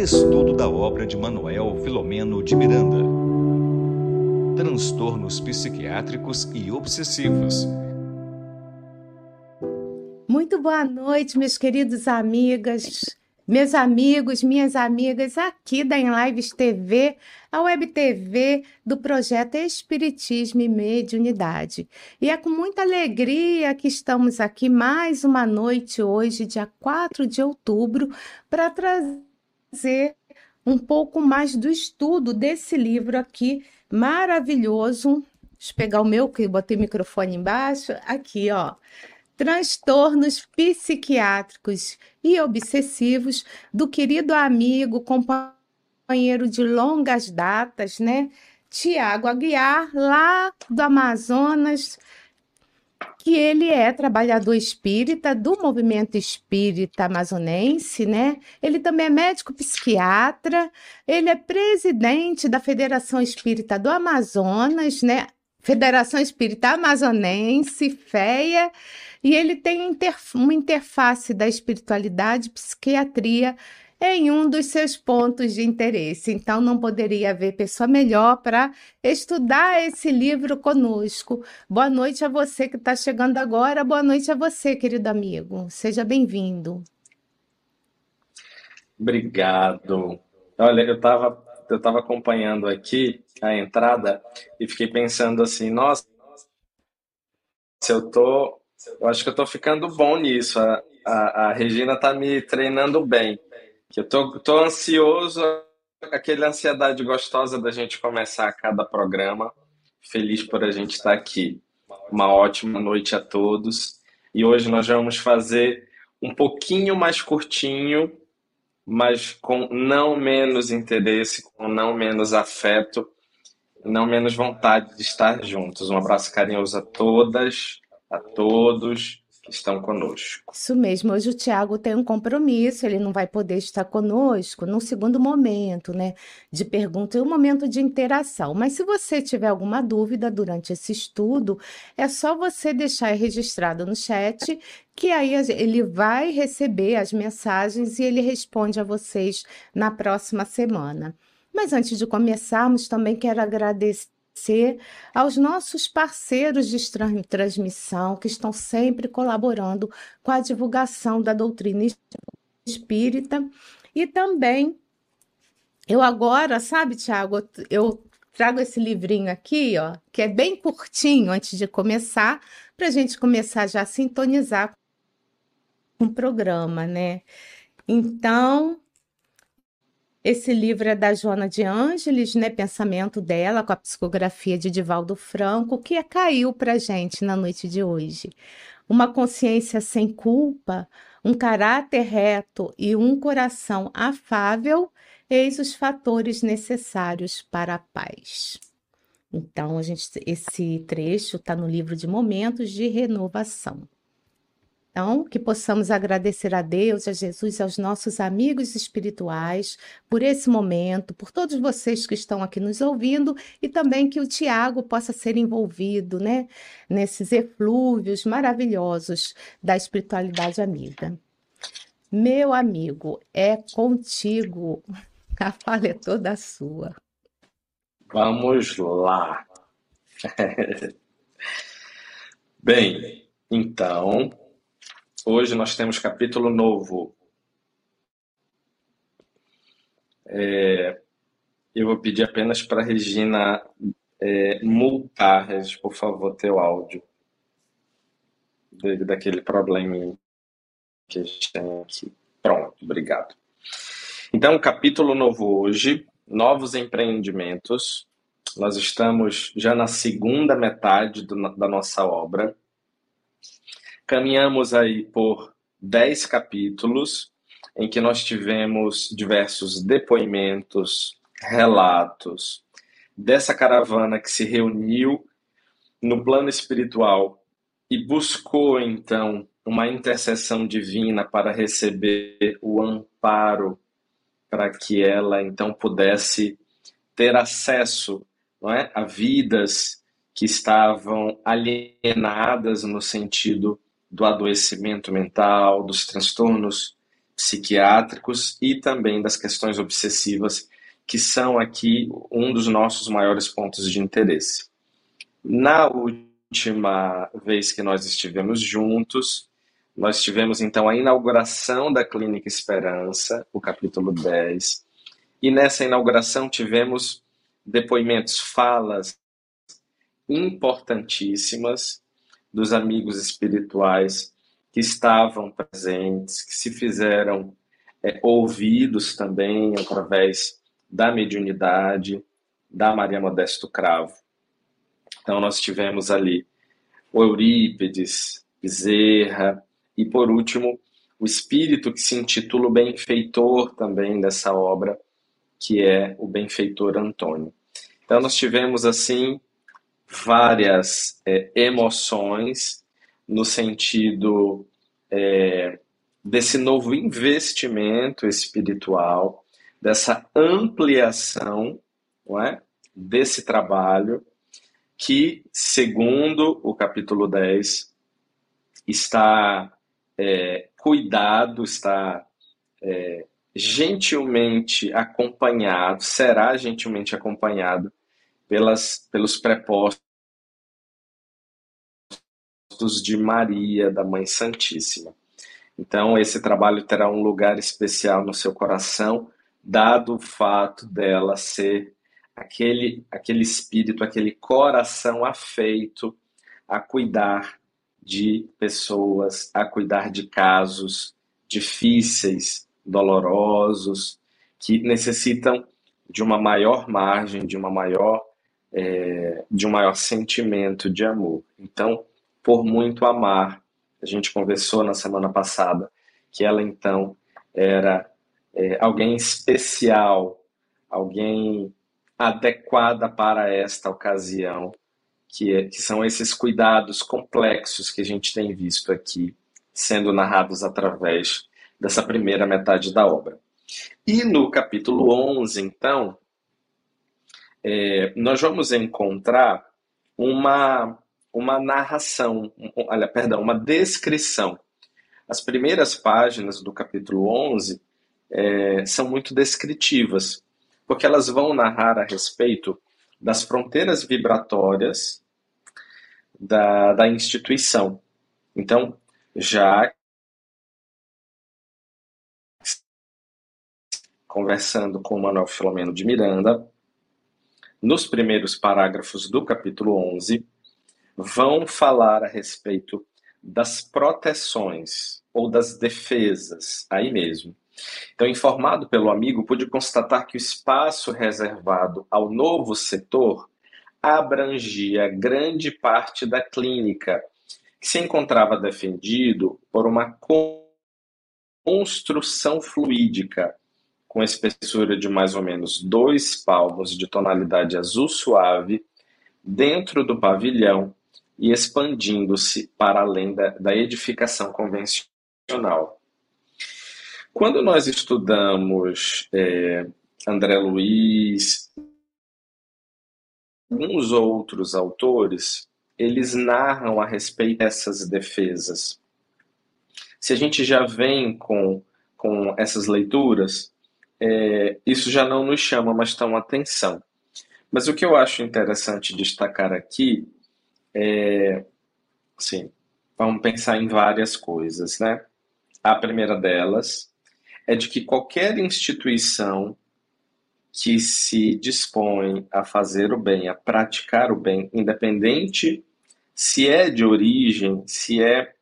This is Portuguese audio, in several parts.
Estudo da obra de Manuel Filomeno de Miranda. Transtornos psiquiátricos e obsessivos. Muito boa noite, meus queridos amigas, meus amigos, minhas amigas aqui da Enlives TV, a Web TV do projeto Espiritismo e Mediunidade. E é com muita alegria que estamos aqui mais uma noite hoje, dia 4 de outubro, para trazer um pouco mais do estudo desse livro aqui maravilhoso. Deixa eu pegar o meu, que botei o microfone embaixo. Aqui, ó transtornos psiquiátricos e obsessivos do querido amigo, companheiro de longas datas, né? Tiago Aguiar, lá do Amazonas, que ele é trabalhador espírita do movimento espírita amazonense, né? Ele também é médico psiquiatra, ele é presidente da Federação Espírita do Amazonas, né? Federação Espírita Amazonense, FEA, e ele tem uma interface da espiritualidade psiquiatria em um dos seus pontos de interesse. Então, não poderia haver pessoa melhor para estudar esse livro conosco. Boa noite a você que está chegando agora. Boa noite a você, querido amigo. Seja bem-vindo. Obrigado. Olha, eu estava eu tava acompanhando aqui a entrada e fiquei pensando assim, nossa, se eu tô eu acho que eu tô ficando bom nisso. A, a, a Regina tá me treinando bem. Que eu tô, tô ansioso, aquela ansiedade gostosa da gente começar cada programa. Feliz por a gente estar aqui. Uma ótima noite a todos. E hoje nós vamos fazer um pouquinho mais curtinho, mas com não menos interesse, com não menos afeto, não menos vontade de estar juntos. Um abraço carinhoso a todas a todos estão conosco. Isso mesmo. Hoje o Tiago tem um compromisso, ele não vai poder estar conosco no segundo momento, né, de pergunta e um momento de interação. Mas se você tiver alguma dúvida durante esse estudo, é só você deixar registrado no chat, que aí ele vai receber as mensagens e ele responde a vocês na próxima semana. Mas antes de começarmos, também quero agradecer aos nossos parceiros de transmissão que estão sempre colaborando com a divulgação da doutrina espírita e também eu agora, sabe, Tiago, eu trago esse livrinho aqui, ó, que é bem curtinho antes de começar, para a gente começar já a sintonizar com o programa, né? Então, esse livro é da Joana de Ângeles, né? Pensamento dela, com a psicografia de Divaldo Franco, que caiu para gente na noite de hoje. Uma consciência sem culpa, um caráter reto e um coração afável, eis os fatores necessários para a paz. Então, a gente, esse trecho está no livro de Momentos de Renovação. Então, que possamos agradecer a Deus, a Jesus, aos nossos amigos espirituais por esse momento, por todos vocês que estão aqui nos ouvindo e também que o Tiago possa ser envolvido, né, nesses eflúvios maravilhosos da espiritualidade amiga. Meu amigo, é contigo. A fala é toda sua. Vamos lá. Bem, então, Hoje nós temos capítulo novo. É, eu vou pedir apenas para Regina é, multar, por favor, teu áudio. Daquele probleminha que a gente tem aqui. Pronto, obrigado. Então, capítulo novo hoje, novos empreendimentos. Nós estamos já na segunda metade do, da nossa obra. Caminhamos aí por dez capítulos em que nós tivemos diversos depoimentos, relatos dessa caravana que se reuniu no plano espiritual e buscou então uma intercessão divina para receber o amparo para que ela então pudesse ter acesso não é, a vidas que estavam alienadas no sentido do adoecimento mental, dos transtornos psiquiátricos e também das questões obsessivas, que são aqui um dos nossos maiores pontos de interesse. Na última vez que nós estivemos juntos, nós tivemos então a inauguração da Clínica Esperança, o capítulo 10, e nessa inauguração tivemos depoimentos, falas importantíssimas dos amigos espirituais que estavam presentes, que se fizeram é, ouvidos também através da mediunidade da Maria Modesto Cravo. Então nós tivemos ali o Eurípides, Bezerra e por último o espírito que se intitula o benfeitor também dessa obra, que é o benfeitor Antônio. Então nós tivemos assim várias é, emoções no sentido é, desse novo investimento espiritual, dessa ampliação não é, desse trabalho, que, segundo o capítulo 10, está é, cuidado, está é, gentilmente acompanhado, será gentilmente acompanhado pelas, pelos prepostos de Maria, da Mãe Santíssima. Então, esse trabalho terá um lugar especial no seu coração, dado o fato dela ser aquele, aquele espírito, aquele coração afeito a cuidar de pessoas, a cuidar de casos difíceis, dolorosos, que necessitam de uma maior margem, de uma maior é, de um maior sentimento de amor. Então, por muito amar, a gente conversou na semana passada que ela então era é, alguém especial, alguém adequada para esta ocasião, que, é, que são esses cuidados complexos que a gente tem visto aqui sendo narrados através dessa primeira metade da obra. E no capítulo 11, então, é, nós vamos encontrar uma, uma narração, olha, perdão, uma descrição. As primeiras páginas do capítulo 11 é, são muito descritivas, porque elas vão narrar a respeito das fronteiras vibratórias da, da instituição. Então, já conversando com o Manuel Filomeno de Miranda, nos primeiros parágrafos do capítulo 11, vão falar a respeito das proteções ou das defesas, aí mesmo. Então, informado pelo amigo, pude constatar que o espaço reservado ao novo setor abrangia grande parte da clínica, que se encontrava defendido por uma construção fluídica com espessura de mais ou menos dois palmos de tonalidade azul suave dentro do pavilhão e expandindo-se para além da, da edificação convencional. Quando nós estudamos é, André Luiz, alguns outros autores, eles narram a respeito dessas defesas. Se a gente já vem com, com essas leituras, é, isso já não nos chama mais tão atenção. Mas o que eu acho interessante destacar aqui é, sim, vamos pensar em várias coisas, né? A primeira delas é de que qualquer instituição que se dispõe a fazer o bem, a praticar o bem, independente se é de origem, se é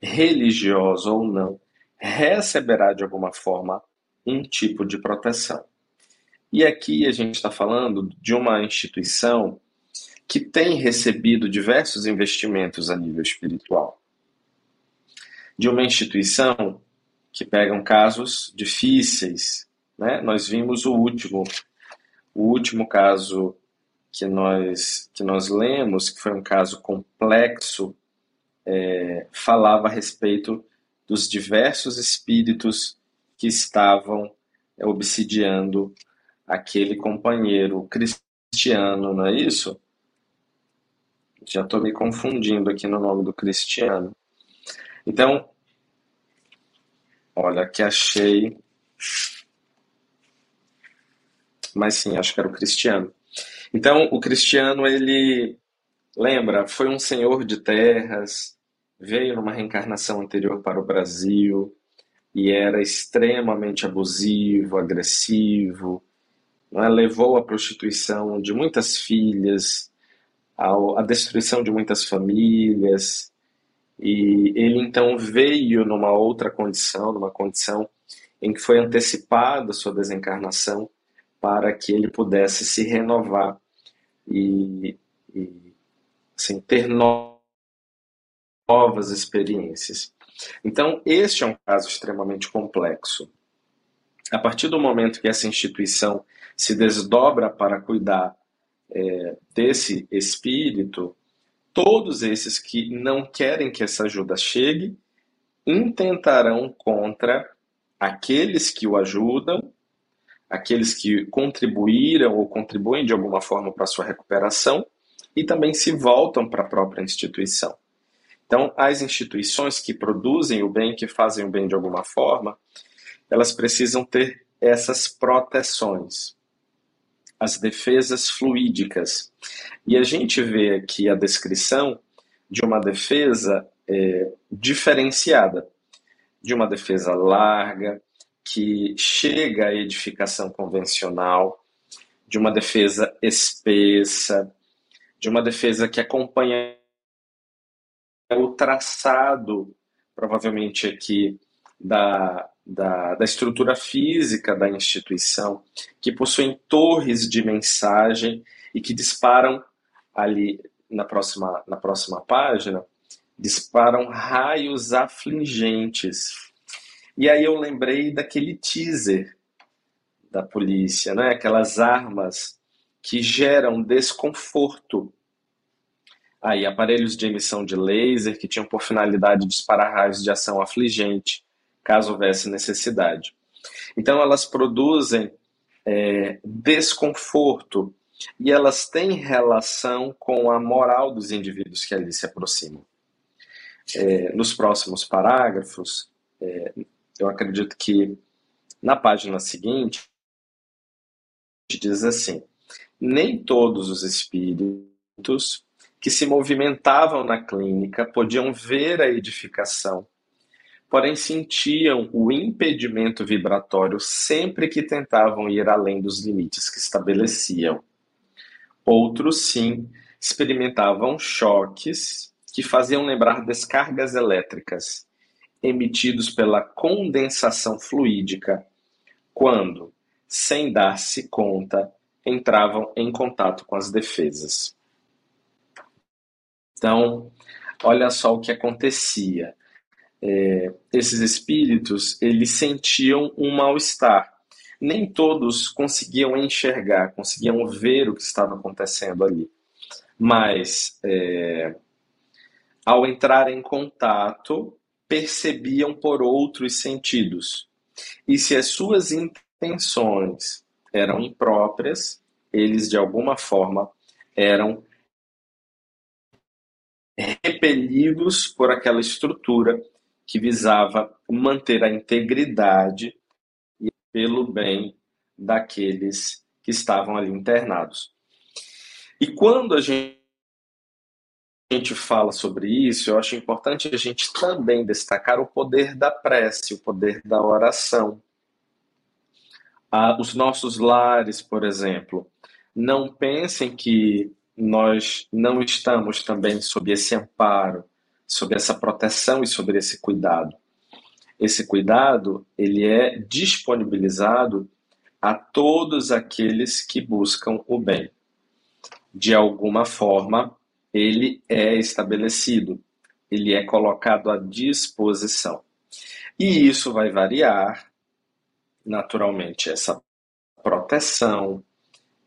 religiosa ou não, receberá de alguma forma um tipo de proteção. E aqui a gente está falando de uma instituição que tem recebido diversos investimentos a nível espiritual. De uma instituição que pegam casos difíceis. Né? Nós vimos o último, o último caso que nós, que nós lemos, que foi um caso complexo, é, falava a respeito dos diversos espíritos que estavam é, obsidiando aquele companheiro cristiano, não é isso? Já estou me confundindo aqui no nome do cristiano. Então, Olha, que achei. Mas sim, acho que era o Cristiano. Então, o Cristiano, ele lembra, foi um senhor de terras, veio numa reencarnação anterior para o Brasil e era extremamente abusivo, agressivo, é? levou à prostituição de muitas filhas, à destruição de muitas famílias, e ele então veio numa outra condição, numa condição em que foi antecipada sua desencarnação para que ele pudesse se renovar e, e assim, ter novas experiências. Então, este é um caso extremamente complexo. A partir do momento que essa instituição se desdobra para cuidar é, desse espírito, todos esses que não querem que essa ajuda chegue intentarão contra aqueles que o ajudam, aqueles que contribuíram ou contribuem de alguma forma para a sua recuperação e também se voltam para a própria instituição. Então, as instituições que produzem o bem, que fazem o bem de alguma forma, elas precisam ter essas proteções as defesas fluídicas. E a gente vê aqui a descrição de uma defesa é, diferenciada, de uma defesa larga, que chega à edificação convencional, de uma defesa espessa, de uma defesa que acompanha o traçado, provavelmente aqui, da, da, da estrutura física da instituição, que possuem torres de mensagem e que disparam ali na próxima, na próxima página, disparam raios afligentes. E aí eu lembrei daquele teaser da polícia, né? aquelas armas que geram desconforto. Aí, aparelhos de emissão de laser que tinham por finalidade disparar raios de ação afligente caso houvesse necessidade. Então, elas produzem é, desconforto e elas têm relação com a moral dos indivíduos que ali se aproximam. É, nos próximos parágrafos, é, eu acredito que na página seguinte, diz assim: nem todos os espíritos que se movimentavam na clínica podiam ver a edificação porém sentiam o impedimento vibratório sempre que tentavam ir além dos limites que estabeleciam. Outros, sim, experimentavam choques que faziam lembrar descargas elétricas emitidos pela condensação fluídica, quando, sem dar-se conta, entravam em contato com as defesas. Então, olha só o que acontecia é, esses espíritos eles sentiam um mal-estar. Nem todos conseguiam enxergar, conseguiam ver o que estava acontecendo ali. Mas, é, ao entrar em contato, percebiam por outros sentidos. E se as suas intenções eram impróprias, eles de alguma forma eram repelidos por aquela estrutura que visava manter a integridade e pelo bem daqueles que estavam ali internados. E quando a gente fala sobre isso, eu acho importante a gente também destacar o poder da prece, o poder da oração. Ah, os nossos lares, por exemplo, não pensem que nós não estamos também sob esse amparo, sobre essa proteção e sobre esse cuidado. Esse cuidado, ele é disponibilizado a todos aqueles que buscam o bem. De alguma forma, ele é estabelecido, ele é colocado à disposição. E isso vai variar, naturalmente, essa proteção,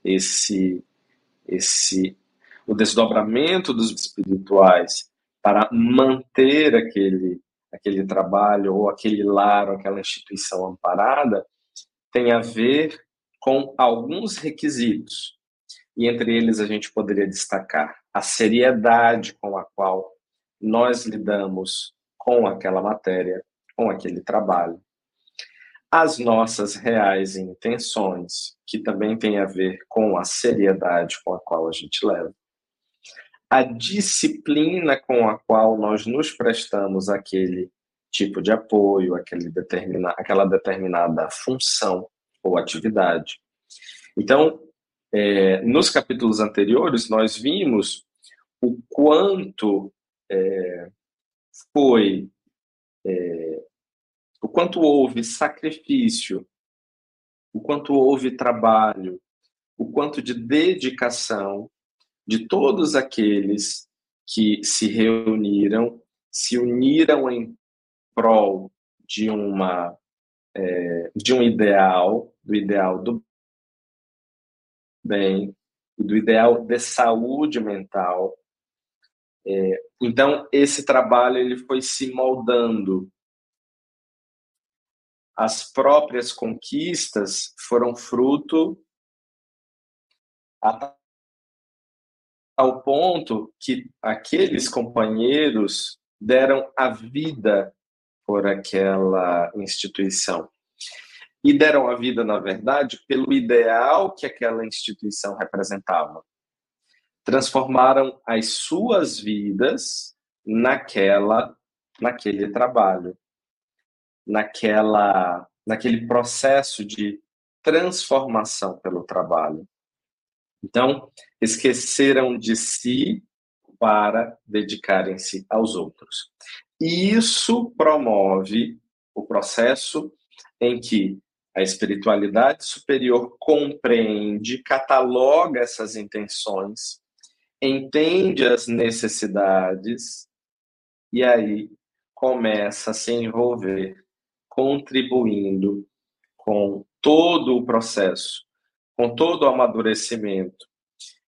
esse esse o desdobramento dos espirituais para manter aquele, aquele trabalho ou aquele lar ou aquela instituição amparada tem a ver com alguns requisitos. E entre eles a gente poderia destacar a seriedade com a qual nós lidamos com aquela matéria, com aquele trabalho. as nossas reais intenções, que também tem a ver com a seriedade com a qual a gente leva, a disciplina com a qual nós nos prestamos àquele tipo de apoio, aquele determina, aquela determinada função ou atividade. Então, é, nos capítulos anteriores, nós vimos o quanto é, foi, é, o quanto houve sacrifício, o quanto houve trabalho, o quanto de dedicação de todos aqueles que se reuniram, se uniram em prol de uma é, de um ideal, do ideal do bem, do ideal de saúde mental. É, então, esse trabalho ele foi se moldando. As próprias conquistas foram fruto a tal ponto que aqueles companheiros deram a vida por aquela instituição. E deram a vida, na verdade, pelo ideal que aquela instituição representava. Transformaram as suas vidas naquela naquele trabalho, naquela naquele processo de transformação pelo trabalho. Então, esqueceram de si para dedicarem-se aos outros. E isso promove o processo em que a espiritualidade superior compreende, cataloga essas intenções, entende as necessidades e aí começa a se envolver, contribuindo com todo o processo, com todo o amadurecimento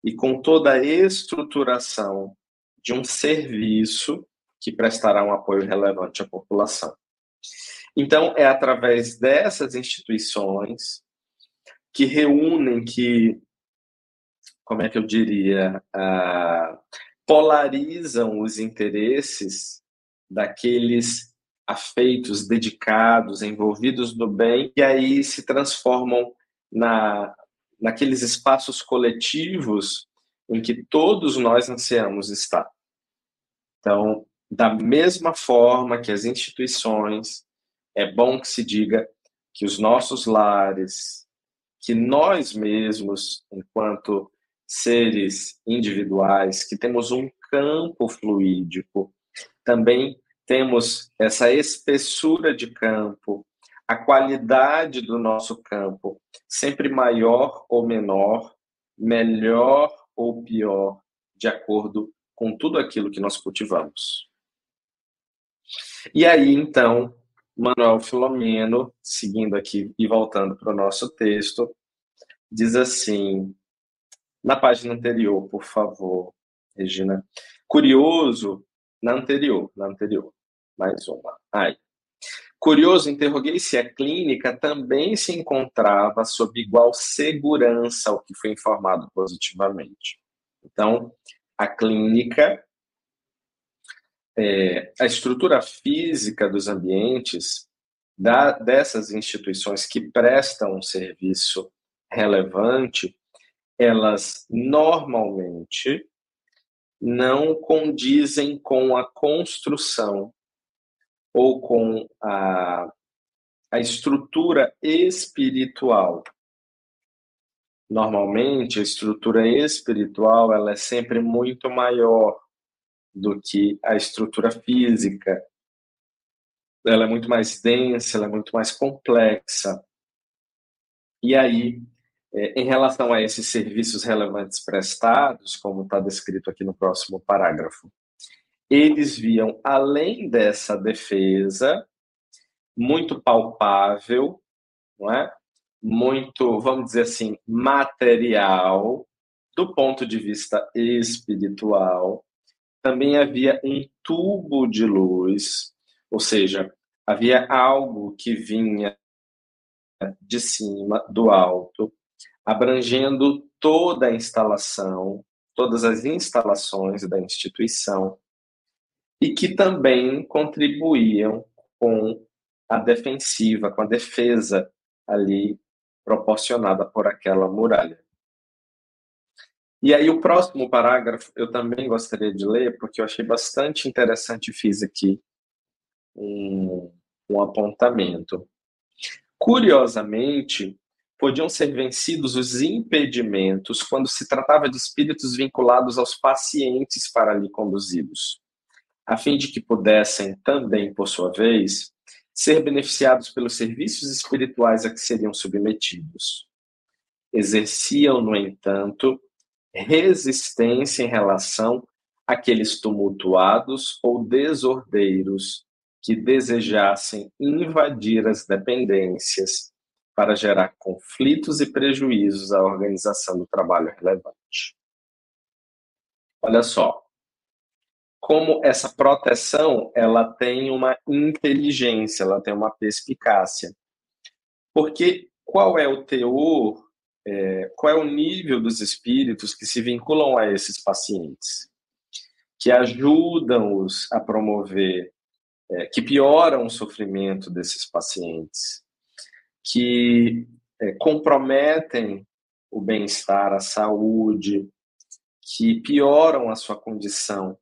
e com toda a estruturação de um serviço que prestará um apoio relevante à população. Então, é através dessas instituições que reúnem, que, como é que eu diria, polarizam os interesses daqueles afeitos, dedicados, envolvidos no bem, e aí se transformam na, naqueles espaços coletivos em que todos nós ansiamos estar. Então, da mesma forma que as instituições, é bom que se diga que os nossos lares, que nós mesmos, enquanto seres individuais, que temos um campo fluídico, também temos essa espessura de campo, a qualidade do nosso campo, sempre maior ou menor, melhor ou pior, de acordo com tudo aquilo que nós cultivamos. E aí, então, Manuel Filomeno, seguindo aqui e voltando para o nosso texto, diz assim, na página anterior, por favor, Regina. Curioso, na anterior, na anterior, mais uma. Aí. Curioso, interroguei se a clínica também se encontrava sob igual segurança ao que foi informado positivamente. Então, a clínica é, a estrutura física dos ambientes da, dessas instituições que prestam um serviço relevante, elas normalmente não condizem com a construção ou com a, a estrutura espiritual. Normalmente, a estrutura espiritual ela é sempre muito maior do que a estrutura física. Ela é muito mais densa, ela é muito mais complexa. E aí, é, em relação a esses serviços relevantes prestados, como está descrito aqui no próximo parágrafo, eles viam, além dessa defesa, muito palpável, não é? muito, vamos dizer assim, material, do ponto de vista espiritual, também havia um tubo de luz, ou seja, havia algo que vinha de cima, do alto, abrangendo toda a instalação, todas as instalações da instituição, e que também contribuíam com a defensiva, com a defesa ali proporcionada por aquela muralha. E aí o próximo parágrafo eu também gostaria de ler, porque eu achei bastante interessante, fiz aqui um, um apontamento. Curiosamente, podiam ser vencidos os impedimentos quando se tratava de espíritos vinculados aos pacientes para ali conduzidos, a fim de que pudessem também, por sua vez, ser beneficiados pelos serviços espirituais a que seriam submetidos. Exerciam, no entanto, resistência em relação àqueles tumultuados ou desordeiros que desejassem invadir as dependências para gerar conflitos e prejuízos à organização do trabalho relevante. Olha só, como essa proteção ela tem uma inteligência, ela tem uma perspicácia. Porque qual é o teor é, qual é o nível dos espíritos que se vinculam a esses pacientes, que ajudam-os a promover, é, que pioram o sofrimento desses pacientes, que é, comprometem o bem-estar, a saúde, que pioram a sua condição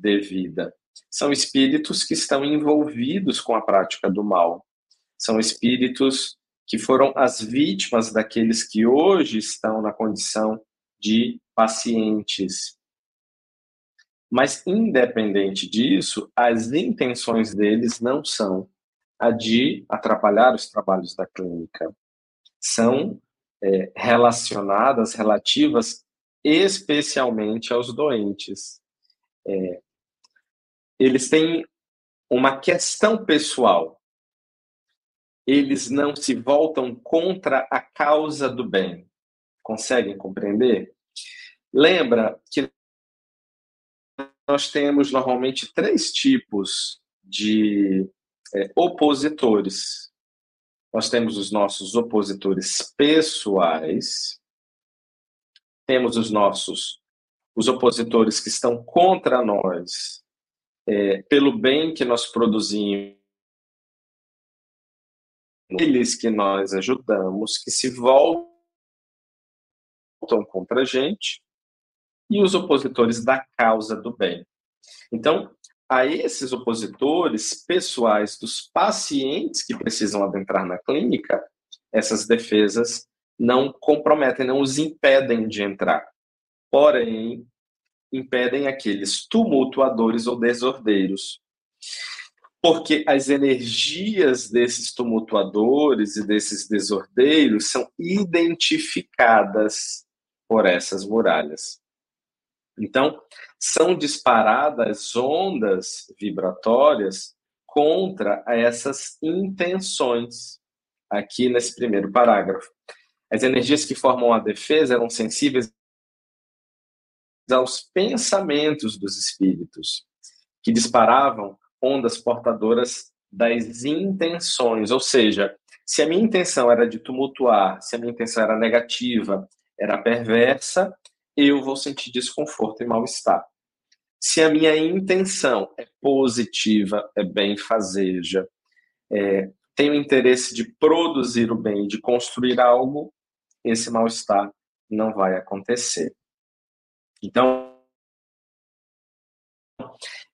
de vida. São espíritos que estão envolvidos com a prática do mal. São espíritos que foram as vítimas daqueles que hoje estão na condição de pacientes. Mas, independente disso, as intenções deles não são a de atrapalhar os trabalhos da clínica. São é, relacionadas, relativas especialmente aos doentes. É, eles têm uma questão pessoal eles não se voltam contra a causa do bem. Conseguem compreender? Lembra que nós temos normalmente três tipos de é, opositores. Nós temos os nossos opositores pessoais, temos os nossos os opositores que estão contra nós é, pelo bem que nós produzimos aqueles que nós ajudamos que se voltam contra a gente e os opositores da causa do bem. Então, a esses opositores pessoais dos pacientes que precisam adentrar na clínica, essas defesas não comprometem, não os impedem de entrar. Porém, impedem aqueles tumultuadores ou desordeiros porque as energias desses tumultuadores e desses desordeiros são identificadas por essas muralhas. Então, são disparadas ondas vibratórias contra essas intenções, aqui nesse primeiro parágrafo. As energias que formam a defesa eram sensíveis aos pensamentos dos espíritos, que disparavam ondas portadoras das intenções, ou seja, se a minha intenção era de tumultuar, se a minha intenção era negativa, era perversa, eu vou sentir desconforto e mal-estar. Se a minha intenção é positiva, é bem-fazeja, é, tenho interesse de produzir o bem, de construir algo, esse mal-estar não vai acontecer. Então,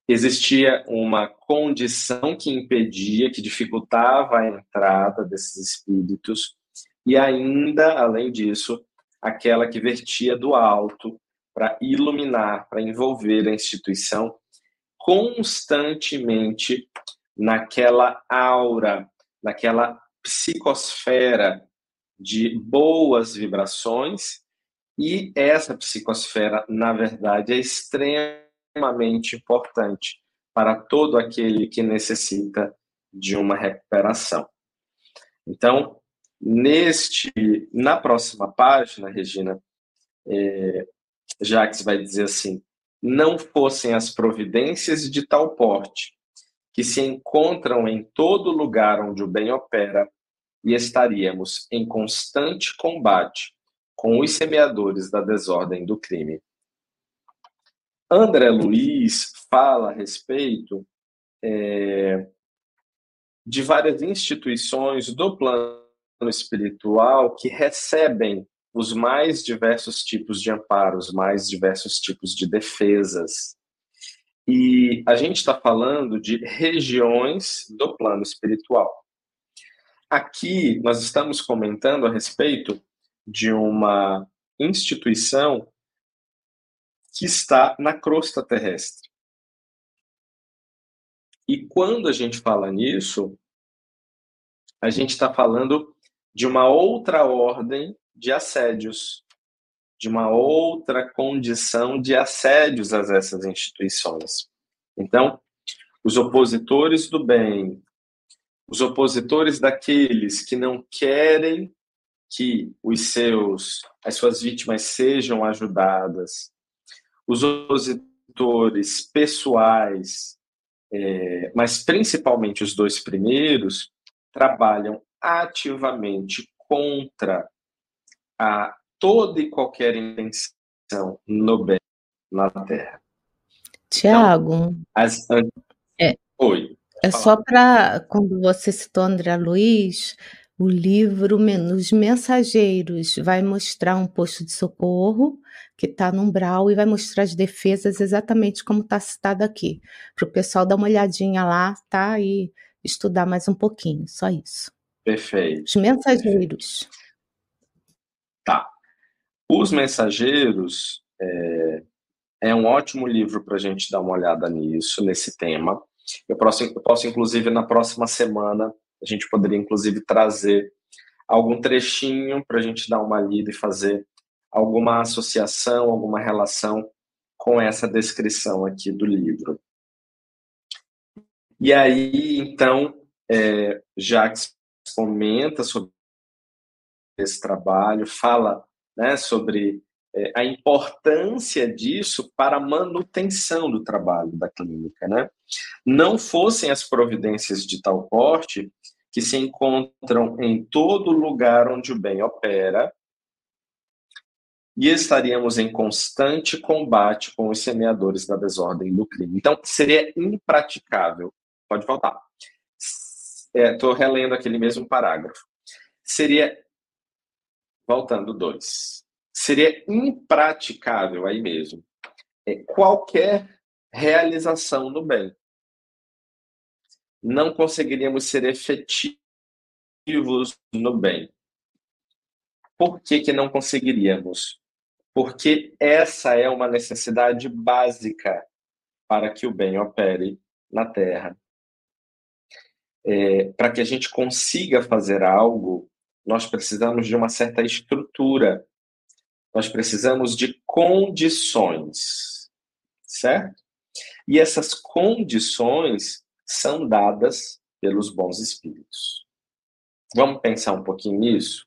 existia uma condição que impedia, que dificultava a entrada desses espíritos, e ainda, além disso, aquela que vertia do alto para iluminar, para envolver a instituição constantemente naquela aura, naquela psicosfera de boas vibrações, e essa psicosfera, na verdade, é extremamente importante para todo aquele que necessita de uma recuperação. Então, neste, na próxima página, Regina, é, Jacques vai dizer assim: não fossem as providências de tal porte que se encontram em todo lugar onde o bem opera, e estaríamos em constante combate com os semeadores da desordem do crime. André Luiz fala a respeito é, de várias instituições do plano espiritual que recebem os mais diversos tipos de amparos, mais diversos tipos de defesas. E a gente está falando de regiões do plano espiritual. Aqui nós estamos comentando a respeito de uma instituição que está na crosta terrestre. E quando a gente fala nisso, a gente está falando de uma outra ordem de assédios, de uma outra condição de assédios a essas instituições. Então, os opositores do bem, os opositores daqueles que não querem que os seus, as suas vítimas sejam ajudadas, os opositores pessoais, é, mas principalmente os dois primeiros, trabalham ativamente contra a toda e qualquer intenção no bem na Terra. Tiago. Então, as... é, Oi. É só para quando você citou André Luiz, o livro Os Mensageiros vai mostrar um posto de socorro que está no umbral e vai mostrar as defesas exatamente como está citado aqui, para o pessoal dar uma olhadinha lá, tá? E estudar mais um pouquinho, só isso. Perfeito. Os Mensageiros. Perfeito. Tá. Os Mensageiros é, é um ótimo livro para a gente dar uma olhada nisso, nesse tema. Eu posso, eu posso, inclusive, na próxima semana, a gente poderia, inclusive, trazer algum trechinho para a gente dar uma lida e fazer alguma associação, alguma relação com essa descrição aqui do livro. E aí, então, é, Jacques comenta sobre esse trabalho, fala né, sobre é, a importância disso para a manutenção do trabalho da clínica. Né? Não fossem as providências de tal porte que se encontram em todo lugar onde o bem opera, e estaríamos em constante combate com os semeadores da desordem do crime. Então, seria impraticável. Pode voltar. Estou é, relendo aquele mesmo parágrafo. Seria. Voltando dois seria impraticável aí mesmo é, qualquer realização no bem. Não conseguiríamos ser efetivos no bem. Por que, que não conseguiríamos? Porque essa é uma necessidade básica para que o bem opere na Terra. É, para que a gente consiga fazer algo, nós precisamos de uma certa estrutura nós precisamos de condições, certo? E essas condições são dadas pelos bons espíritos. Vamos pensar um pouquinho nisso?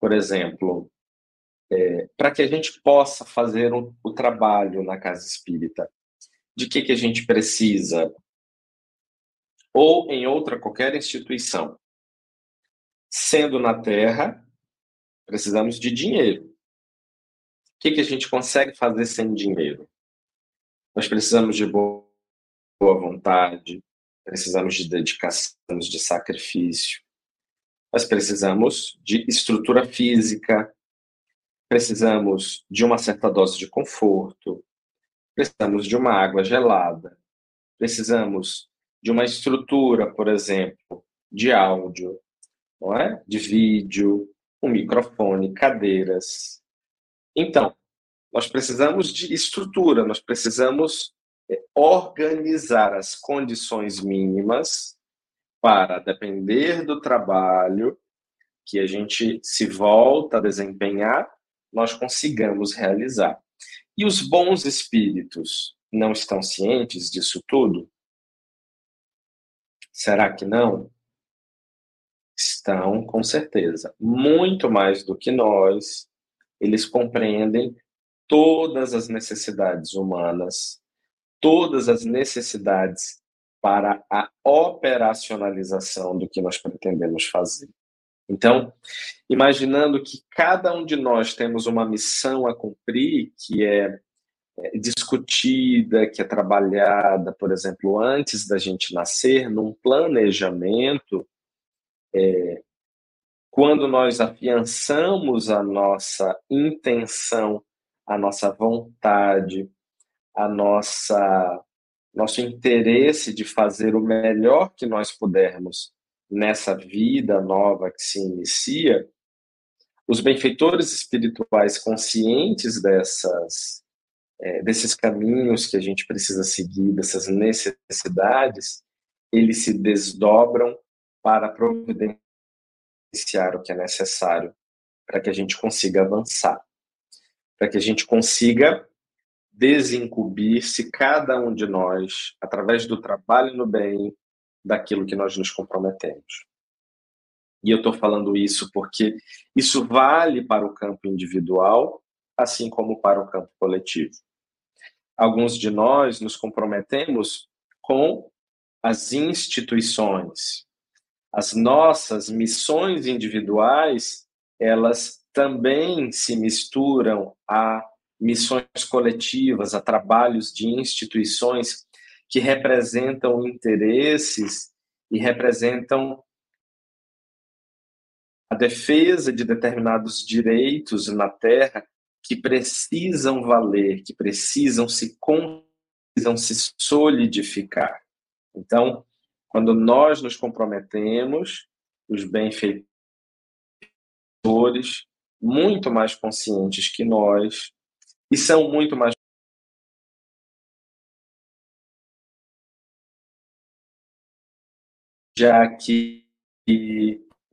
Por exemplo, é, para que a gente possa fazer um, o trabalho na casa espírita, de que, que a gente precisa? Ou em outra qualquer instituição. Sendo na Terra, precisamos de dinheiro que, que a gente consegue fazer sem dinheiro? Nós precisamos de boa vontade, precisamos de dedicação, de sacrifício, nós precisamos de estrutura física, precisamos de uma certa dose de conforto, precisamos de uma água gelada, precisamos de uma estrutura, por exemplo, de áudio, não é? de vídeo, um microfone, cadeiras, então, nós precisamos de estrutura, nós precisamos é, organizar as condições mínimas para, depender do trabalho que a gente se volta a desempenhar, nós consigamos realizar. E os bons espíritos não estão cientes disso tudo? Será que não? Estão, com certeza. Muito mais do que nós, eles compreendem todas as necessidades humanas, todas as necessidades para a operacionalização do que nós pretendemos fazer. Então, imaginando que cada um de nós temos uma missão a cumprir, que é é, discutida, que é trabalhada, por exemplo, antes da gente nascer, num planejamento, é, quando nós afiançamos a nossa intenção, a nossa vontade, a nossa nosso interesse de fazer o melhor que nós pudermos nessa vida nova que se inicia, os benfeitores espirituais conscientes dessas é, desses caminhos que a gente precisa seguir, dessas necessidades, eles se desdobram para providenciar o que é necessário para que a gente consiga avançar, para que a gente consiga desincumbir-se cada um de nós através do trabalho no bem daquilo que nós nos comprometemos. E eu estou falando isso porque isso vale para o campo individual, assim como para o campo coletivo alguns de nós nos comprometemos com as instituições. As nossas missões individuais, elas também se misturam a missões coletivas, a trabalhos de instituições que representam interesses e representam a defesa de determinados direitos na Terra que precisam valer, que precisam se precisam se solidificar. Então, quando nós nos comprometemos, os benfeitores, muito mais conscientes que nós, e são muito mais já que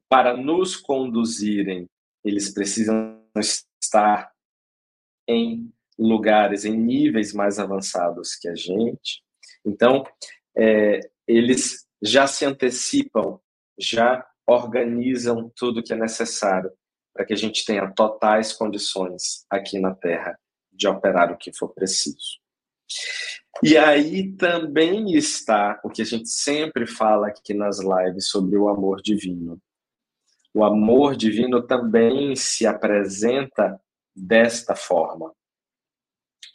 para nos conduzirem, eles precisam estar em lugares, em níveis mais avançados que a gente. Então, é, eles já se antecipam, já organizam tudo que é necessário para que a gente tenha totais condições aqui na Terra de operar o que for preciso. E aí também está o que a gente sempre fala aqui nas lives sobre o amor divino. O amor divino também se apresenta desta forma,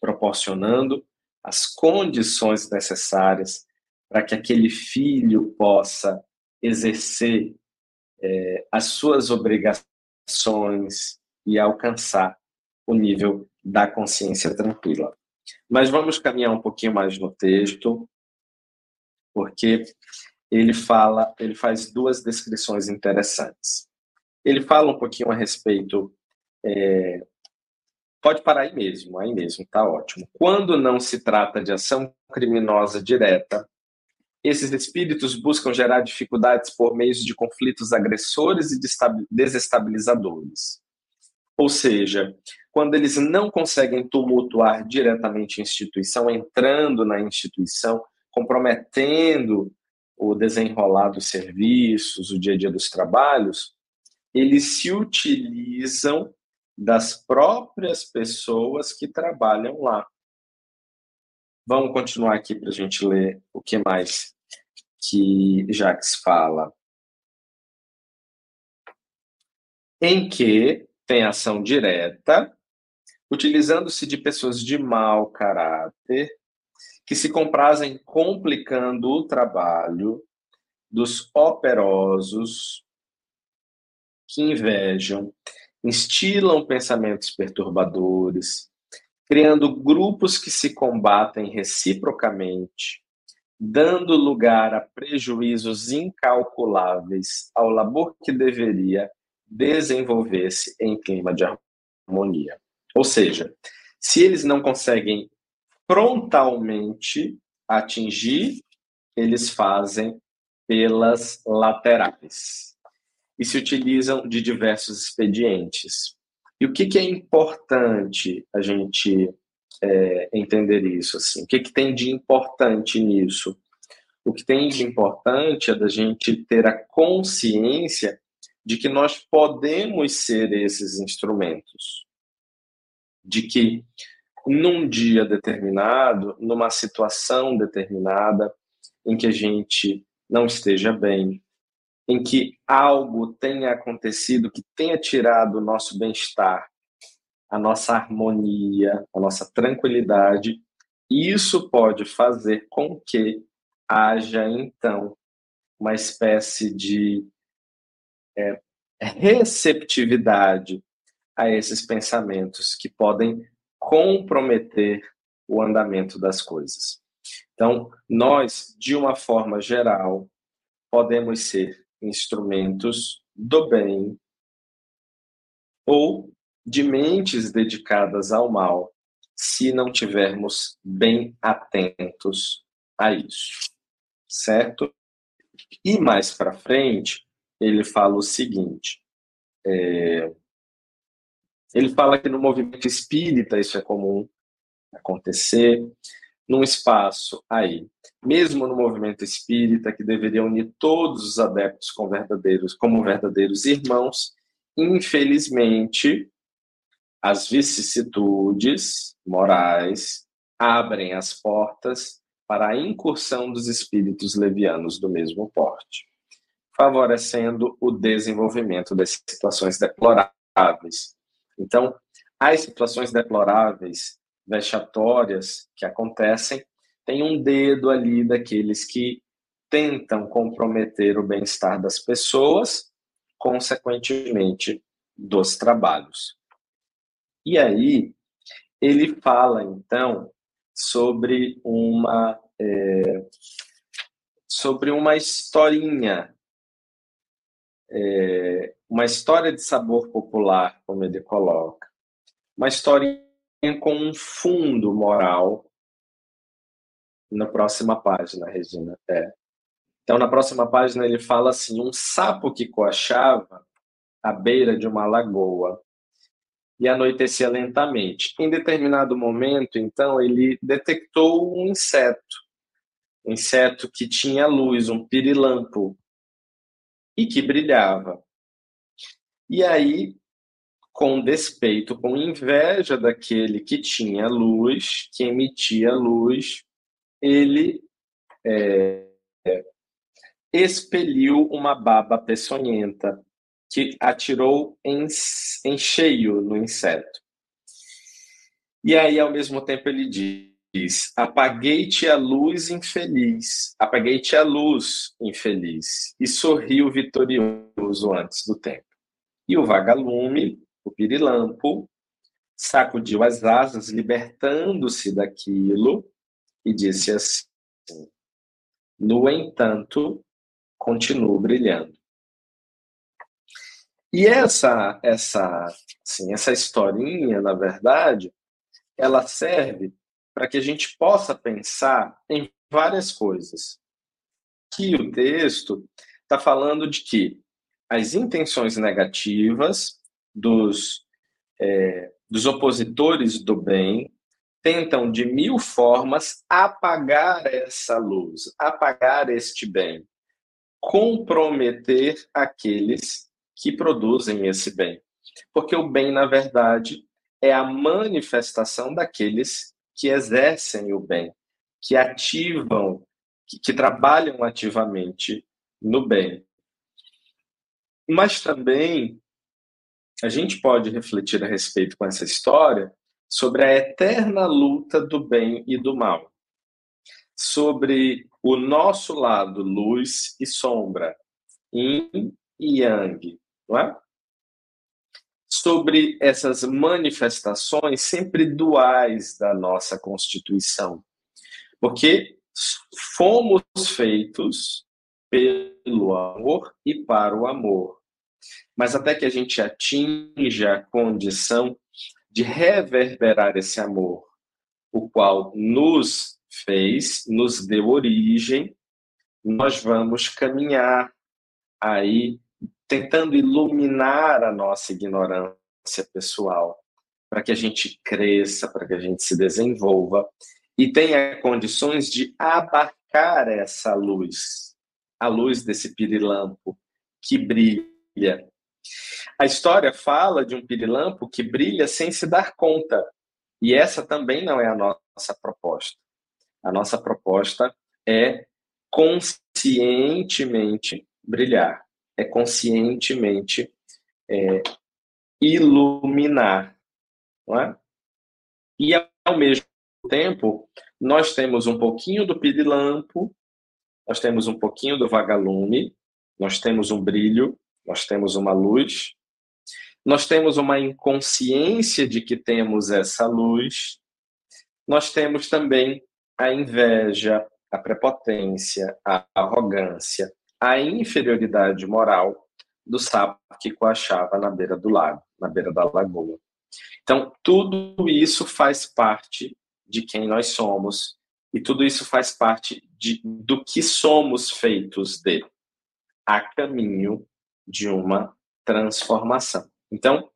proporcionando as condições necessárias para que aquele filho possa exercer é, as suas obrigações e alcançar o nível da consciência tranquila. Mas vamos caminhar um pouquinho mais no texto, porque ele fala, ele faz duas descrições interessantes. Ele fala um pouquinho a respeito é, Pode parar aí mesmo, aí mesmo, tá ótimo. Quando não se trata de ação criminosa direta, esses espíritos buscam gerar dificuldades por meio de conflitos agressores e desestabilizadores. Ou seja, quando eles não conseguem tumultuar diretamente a instituição, entrando na instituição, comprometendo o desenrolar dos serviços, o dia a dia dos trabalhos, eles se utilizam das próprias pessoas que trabalham lá. Vamos continuar aqui para a gente ler o que mais que Jacques fala. Em que tem ação direta, utilizando-se de pessoas de mau caráter, que se comprazem complicando o trabalho dos operosos que invejam instilam pensamentos perturbadores, criando grupos que se combatem reciprocamente, dando lugar a prejuízos incalculáveis ao labor que deveria desenvolver-se em clima de harmonia. Ou seja, se eles não conseguem frontalmente atingir, eles fazem pelas laterais e se utilizam de diversos expedientes. E o que, que é importante a gente é, entender isso? Assim? O que, que tem de importante nisso? O que tem de importante é da gente ter a consciência de que nós podemos ser esses instrumentos. De que num dia determinado, numa situação determinada, em que a gente não esteja bem, em que algo tenha acontecido que tenha tirado o nosso bem-estar, a nossa harmonia, a nossa tranquilidade. Isso pode fazer com que haja, então, uma espécie de é, receptividade a esses pensamentos que podem comprometer o andamento das coisas. Então, nós, de uma forma geral, podemos ser instrumentos do bem ou de mentes dedicadas ao mal, se não tivermos bem atentos a isso. Certo? E mais para frente, ele fala o seguinte: é, ele fala que no movimento espírita isso é comum acontecer, num espaço aí, mesmo no movimento espírita, que deveria unir todos os adeptos com verdadeiros, como verdadeiros irmãos, infelizmente, as vicissitudes morais abrem as portas para a incursão dos espíritos levianos do mesmo porte, favorecendo o desenvolvimento das situações deploráveis. Então, as situações deploráveis vexatórias que acontecem, tem um dedo ali daqueles que tentam comprometer o bem-estar das pessoas, consequentemente, dos trabalhos. E aí, ele fala, então, sobre uma, é, sobre uma historinha, é, uma história de sabor popular, como ele coloca. Uma historinha com um fundo moral na próxima página, Regina. É. Então, na próxima página, ele fala assim: um sapo que coachava à beira de uma lagoa e anoitecia lentamente. Em determinado momento, então, ele detectou um inseto, um inseto que tinha luz, um pirilampo, e que brilhava. E aí com despeito, com inveja daquele que tinha luz, que emitia luz, ele é, expeliu uma baba peçonhenta que atirou em, em cheio no inseto. E aí, ao mesmo tempo, ele diz: Apaguei-te a luz infeliz, apaguei-te a luz infeliz, e sorriu vitorioso antes do tempo. E o vagalume o pirilampo, sacudiu as asas, libertando-se daquilo, e disse assim: No entanto, continuo brilhando. E essa essa assim, essa historinha, na verdade, ela serve para que a gente possa pensar em várias coisas. Que o texto está falando de que as intenções negativas dos, é, dos opositores do bem tentam de mil formas apagar essa luz, apagar este bem, comprometer aqueles que produzem esse bem. Porque o bem, na verdade, é a manifestação daqueles que exercem o bem, que ativam, que, que trabalham ativamente no bem. Mas também a gente pode refletir a respeito com essa história sobre a eterna luta do bem e do mal, sobre o nosso lado luz e sombra, yin e yang, não é? Sobre essas manifestações sempre duais da nossa constituição, porque fomos feitos pelo amor e para o amor mas até que a gente atinja a condição de reverberar esse amor, o qual nos fez, nos deu origem, nós vamos caminhar aí tentando iluminar a nossa ignorância pessoal, para que a gente cresça, para que a gente se desenvolva e tenha condições de abarcar essa luz, a luz desse pirilampo que brilha. A história fala de um pirilampo que brilha sem se dar conta. E essa também não é a nossa proposta. A nossa proposta é conscientemente brilhar, é conscientemente é, iluminar. não é? E ao mesmo tempo, nós temos um pouquinho do pirilampo, nós temos um pouquinho do vagalume, nós temos um brilho, nós temos uma luz, nós temos uma inconsciência de que temos essa luz, nós temos também a inveja, a prepotência, a arrogância, a inferioridade moral do sapo que coachava na beira do lago, na beira da lagoa. Então, tudo isso faz parte de quem nós somos e tudo isso faz parte de, do que somos feitos de, a caminho de uma transformação. Então,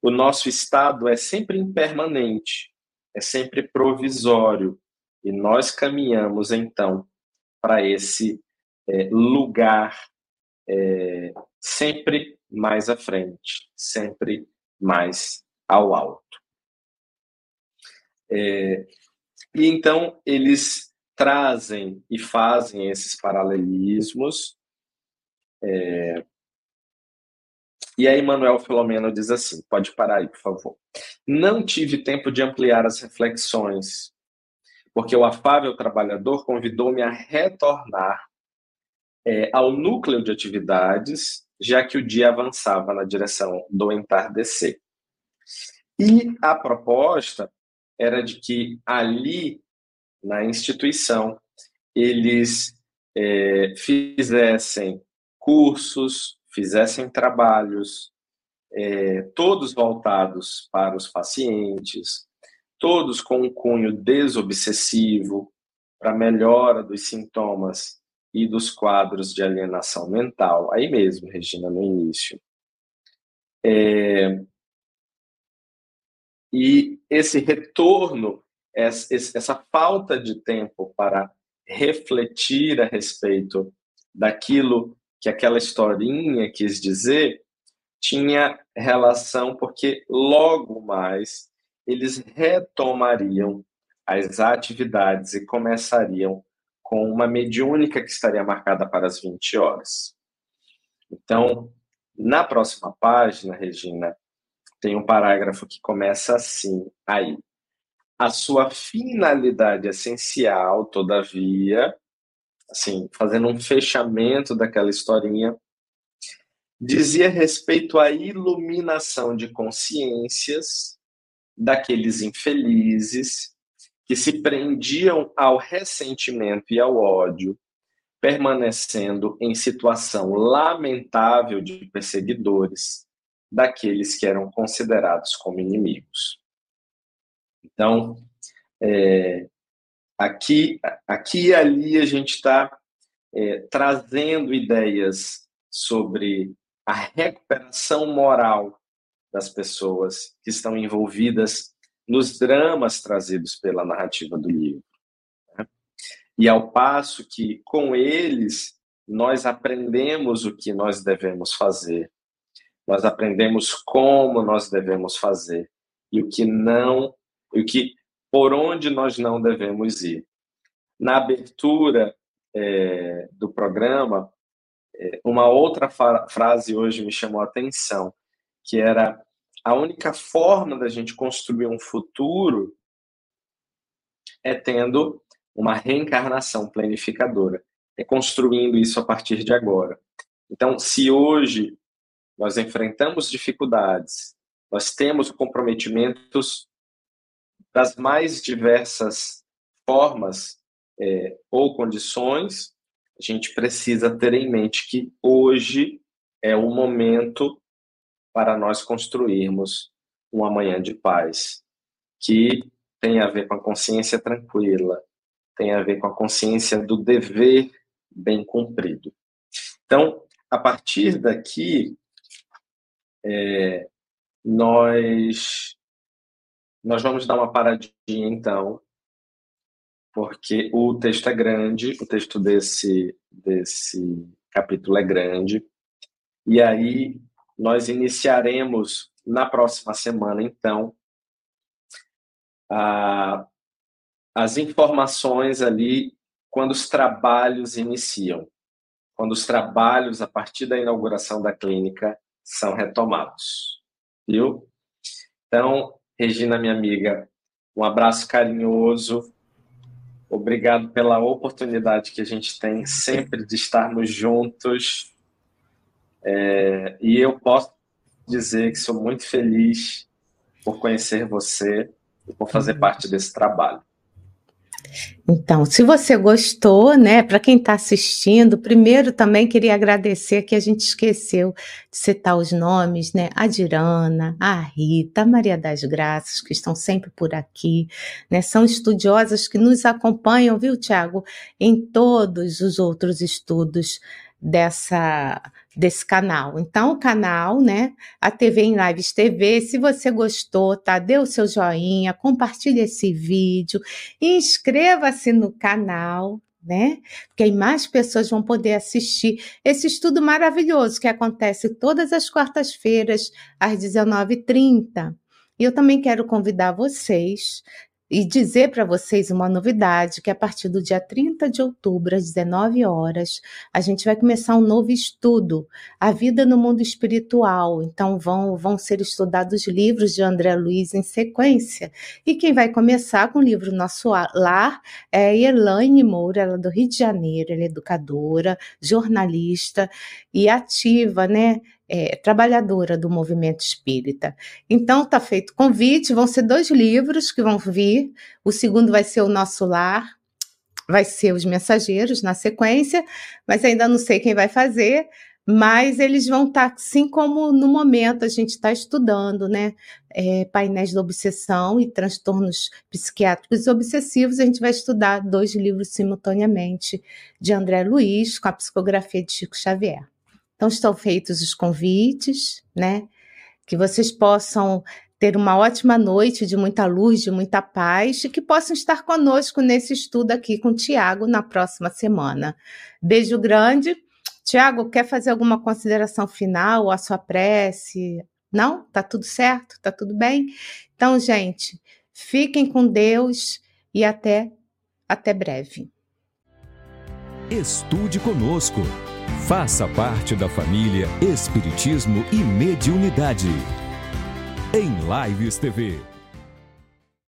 o nosso estado é sempre impermanente, é sempre provisório, e nós caminhamos então para esse é, lugar é, sempre mais à frente, sempre mais ao alto. É, e então eles trazem e fazem esses paralelismos. É, e aí Manuel Filomeno diz assim, pode parar aí, por favor. Não tive tempo de ampliar as reflexões, porque o afável trabalhador convidou-me a retornar é, ao núcleo de atividades, já que o dia avançava na direção do entardecer. E a proposta era de que ali, na instituição, eles é, fizessem cursos, fizessem trabalhos, é, todos voltados para os pacientes, todos com um cunho desobsessivo, para melhora dos sintomas e dos quadros de alienação mental. Aí mesmo, Regina, no início. É, e esse retorno, essa falta de tempo para refletir a respeito daquilo que aquela historinha quis dizer, tinha relação porque logo mais eles retomariam as atividades e começariam com uma mediúnica que estaria marcada para as 20 horas. Então, na próxima página, Regina, tem um parágrafo que começa assim, aí. A sua finalidade essencial, todavia, assim, fazendo um fechamento daquela historinha, dizia respeito à iluminação de consciências daqueles infelizes que se prendiam ao ressentimento e ao ódio, permanecendo em situação lamentável de perseguidores daqueles que eram considerados como inimigos. Então, é, aqui, aqui e ali a gente está é, trazendo ideias sobre a recuperação moral das pessoas que estão envolvidas nos dramas trazidos pela narrativa do livro. Né? E ao passo que, com eles, nós aprendemos o que nós devemos fazer nós aprendemos como nós devemos fazer e o que não, o que por onde nós não devemos ir. Na abertura é, do programa, é, uma outra frase hoje me chamou a atenção, que era a única forma da gente construir um futuro é tendo uma reencarnação planificadora, é construindo isso a partir de agora. Então, se hoje nós enfrentamos dificuldades, nós temos comprometimentos das mais diversas formas é, ou condições, a gente precisa ter em mente que hoje é o momento para nós construirmos um amanhã de paz, que tem a ver com a consciência tranquila, tem a ver com a consciência do dever bem cumprido. Então, a partir daqui, é, nós, nós vamos dar uma paradinha então, porque o texto é grande, o texto desse, desse capítulo é grande, e aí nós iniciaremos na próxima semana, então, a, as informações ali quando os trabalhos iniciam. Quando os trabalhos, a partir da inauguração da clínica, são retomados. Viu? Então, Regina, minha amiga, um abraço carinhoso. Obrigado pela oportunidade que a gente tem sempre de estarmos juntos. É, e eu posso dizer que sou muito feliz por conhecer você e por fazer parte desse trabalho. Então, se você gostou, né, para quem está assistindo, primeiro também queria agradecer que a gente esqueceu de citar os nomes, né, a Dirana, a Rita, a Maria das Graças, que estão sempre por aqui, né, são estudiosas que nos acompanham, viu, Tiago, em todos os outros estudos dessa desse canal. Então, o canal, né, a TV em Lives TV, se você gostou, tá? Dê o seu joinha, compartilhe esse vídeo, inscreva-se no canal, né? Porque aí mais pessoas vão poder assistir esse estudo maravilhoso que acontece todas as quartas-feiras às 19h30. E eu também quero convidar vocês e dizer para vocês uma novidade, que a partir do dia 30 de outubro, às 19 horas, a gente vai começar um novo estudo, a vida no mundo espiritual. Então vão, vão ser estudados livros de André Luiz em sequência. E quem vai começar com o livro Nosso Lar é Elaine Moura, ela é do Rio de Janeiro, ela é educadora, jornalista e ativa, né? É, trabalhadora do movimento espírita. Então, está feito convite, vão ser dois livros que vão vir. O segundo vai ser O Nosso Lar, vai ser Os Mensageiros na sequência, mas ainda não sei quem vai fazer. Mas eles vão estar, tá, assim como no momento a gente está estudando, né? É, painéis da obsessão e transtornos psiquiátricos obsessivos, a gente vai estudar dois livros simultaneamente de André Luiz, com a psicografia de Chico Xavier. Então estão feitos os convites, né? Que vocês possam ter uma ótima noite de muita luz, de muita paz e que possam estar conosco nesse estudo aqui com o Tiago na próxima semana. Beijo grande. Tiago, quer fazer alguma consideração final, a sua prece? Não? Tá tudo certo? Tá tudo bem? Então, gente, fiquem com Deus e até até breve. Estude conosco. Faça parte da família Espiritismo e Mediunidade. Em Lives TV.